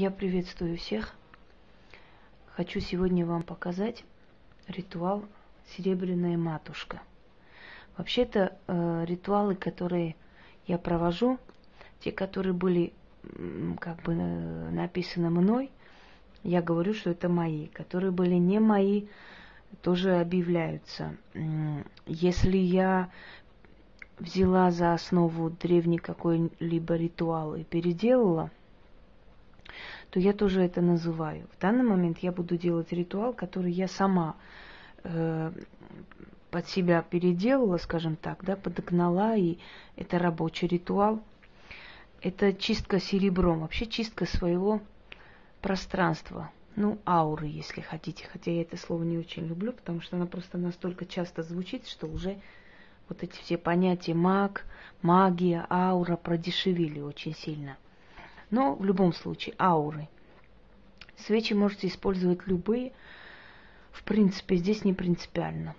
Я приветствую всех. Хочу сегодня вам показать ритуал «Серебряная матушка». Вообще-то э, ритуалы, которые я провожу, те, которые были как бы э, написаны мной, я говорю, что это мои. Которые были не мои, тоже объявляются. Если я взяла за основу древний какой-либо ритуал и переделала, то я тоже это называю. В данный момент я буду делать ритуал, который я сама э, под себя переделала, скажем так, да, подогнала, и это рабочий ритуал. Это чистка серебром, вообще чистка своего пространства, ну, ауры, если хотите. Хотя я это слово не очень люблю, потому что она просто настолько часто звучит, что уже вот эти все понятия маг, магия, аура продешевили очень сильно. Но в любом случае, ауры. Свечи можете использовать любые. В принципе, здесь не принципиально.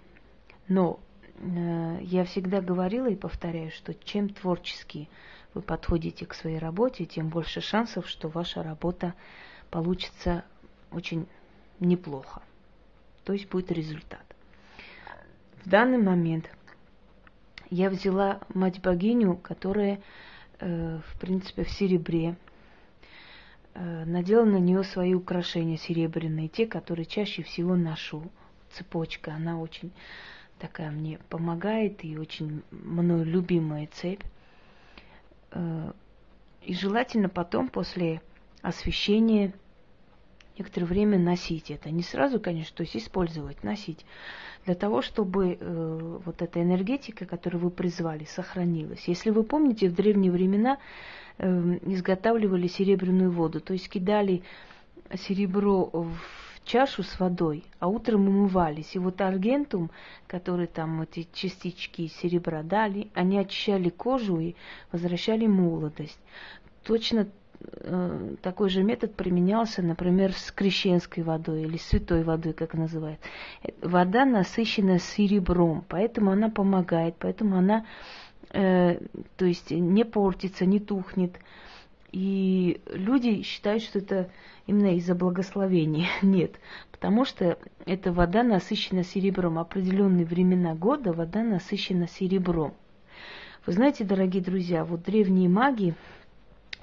Но э, я всегда говорила и повторяю, что чем творчески вы подходите к своей работе, тем больше шансов, что ваша работа получится очень неплохо. То есть будет результат. В данный момент – я взяла мать-богиню, которая, э, в принципе, в серебре, надела на нее свои украшения серебряные, те, которые чаще всего ношу. Цепочка, она очень такая мне помогает и очень мною любимая цепь. Э, и желательно потом, после освещения, некоторое время носить это. Не сразу, конечно, то есть использовать, носить. Для того, чтобы э, вот эта энергетика, которую вы призвали, сохранилась. Если вы помните, в древние времена э, изготавливали серебряную воду, то есть кидали серебро в чашу с водой, а утром умывались. И вот аргентум, который там эти частички серебра дали, они очищали кожу и возвращали молодость. Точно такой же метод применялся, например, с крещенской водой или святой водой, как называют. Вода насыщена серебром, поэтому она помогает, поэтому она, э, то есть, не портится, не тухнет. И люди считают, что это именно из-за благословения. Нет, потому что эта вода насыщена серебром. Определенные времена года вода насыщена серебром. Вы знаете, дорогие друзья, вот древние маги,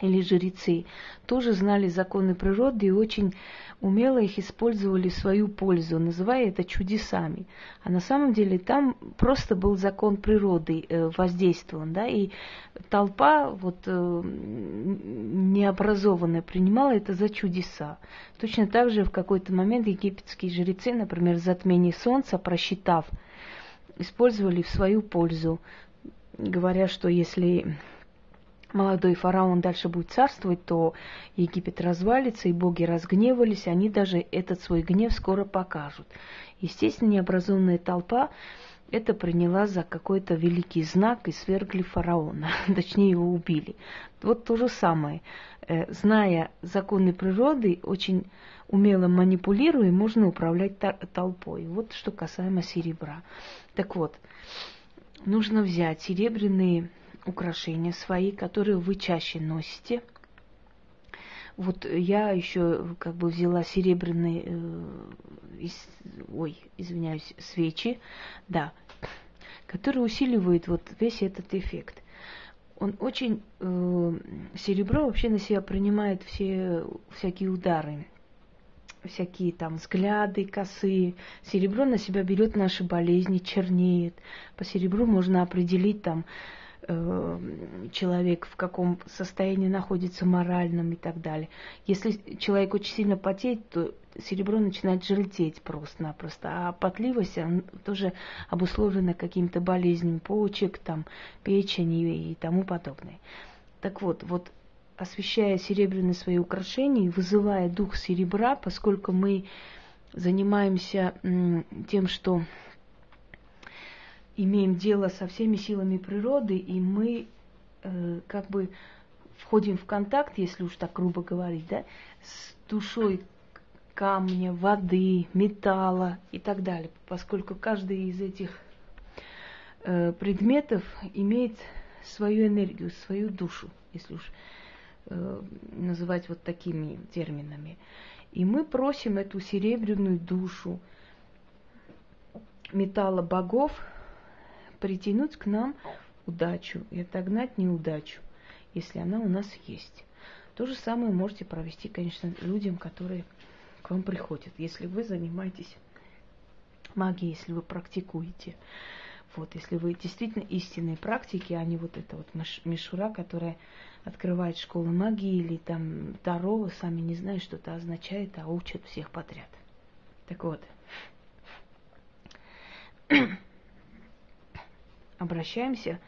или жрецы, тоже знали законы природы и очень умело их использовали в свою пользу, называя это чудесами. А на самом деле там просто был закон природы э, воздействован, да, и толпа вот э, необразованная принимала это за чудеса. Точно так же в какой-то момент египетские жрецы, например, затмение солнца, просчитав, использовали в свою пользу, говоря, что если молодой фараон дальше будет царствовать, то Египет развалится, и боги разгневались, они даже этот свой гнев скоро покажут. Естественно, необразованная толпа это приняла за какой-то великий знак и свергли фараона, точнее его убили. Вот то же самое. Э, зная законы природы, очень умело манипулируя, можно управлять толпой. Вот что касаемо серебра. Так вот, нужно взять серебряные украшения свои, которые вы чаще носите. Вот я еще как бы взяла серебряные, э, из, ой, извиняюсь, свечи, да, которые усиливают вот весь этот эффект. Он очень э, серебро вообще на себя принимает все всякие удары, всякие там взгляды косые. Серебро на себя берет наши болезни, чернеет. По серебру можно определить там человек в каком состоянии находится моральном и так далее. Если человек очень сильно потеет, то серебро начинает желтеть просто-напросто, а потливость она тоже обусловлена какими-то болезнями почек, там, печени и тому подобное. Так вот, вот освещая серебряные свои украшения, вызывая дух серебра, поскольку мы занимаемся тем, что имеем дело со всеми силами природы, и мы э, как бы входим в контакт, если уж так грубо говорить, да, с душой камня, воды, металла и так далее, поскольку каждый из этих э, предметов имеет свою энергию, свою душу, если уж э, называть вот такими терминами. И мы просим эту серебряную душу металла богов притянуть к нам удачу и отогнать неудачу, если она у нас есть. То же самое можете провести, конечно, людям, которые к вам приходят. Если вы занимаетесь магией, если вы практикуете. Вот, если вы действительно истинные практики, а не вот эта вот мишура, которая открывает школы магии или там Таро, сами не знаете, что это означает, а учат всех подряд. Так вот, обращаемся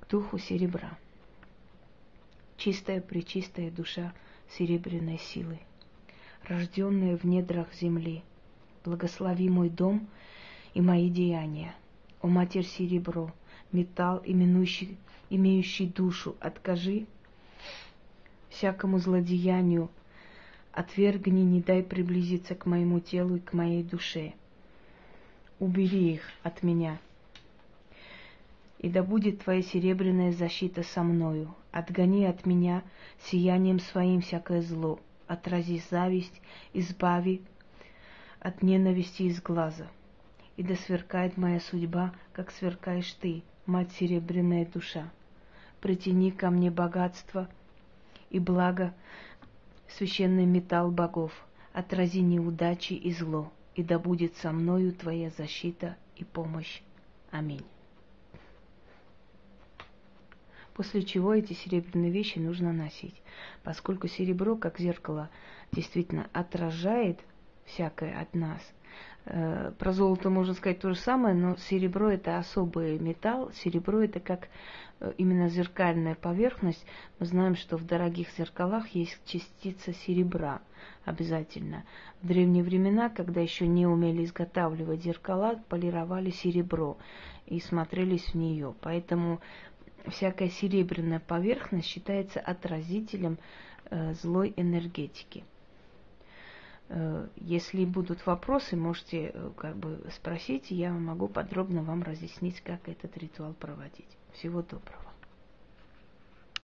к духу серебра. Чистая, пречистая душа серебряной силы, рожденная в недрах земли, благослови мой дом и мои деяния. О Матерь Серебро, металл, именующий, имеющий душу, откажи всякому злодеянию, отвергни, не дай приблизиться к моему телу и к моей душе. Убери их от меня. И да будет твоя серебряная защита со мною. Отгони от меня сиянием своим всякое зло. Отрази зависть, избави от ненависти из глаза. И да сверкает моя судьба, как сверкаешь ты, мать серебряная душа. Притяни ко мне богатство и благо, священный металл богов, отрази неудачи и зло, и да будет со мною твоя защита и помощь. Аминь. После чего эти серебряные вещи нужно носить, поскольку серебро, как зеркало, действительно отражает всякое от нас – Э, про золото можно сказать то же самое, но серебро это особый металл. Серебро это как э, именно зеркальная поверхность. Мы знаем, что в дорогих зеркалах есть частица серебра обязательно. В древние времена, когда еще не умели изготавливать зеркала, полировали серебро и смотрелись в нее. Поэтому всякая серебряная поверхность считается отразителем э, злой энергетики. Э, если будут вопросы, можете э, как бы спросить, и я могу подробно вам разъяснить, как этот ритуал проводить. Всего доброго.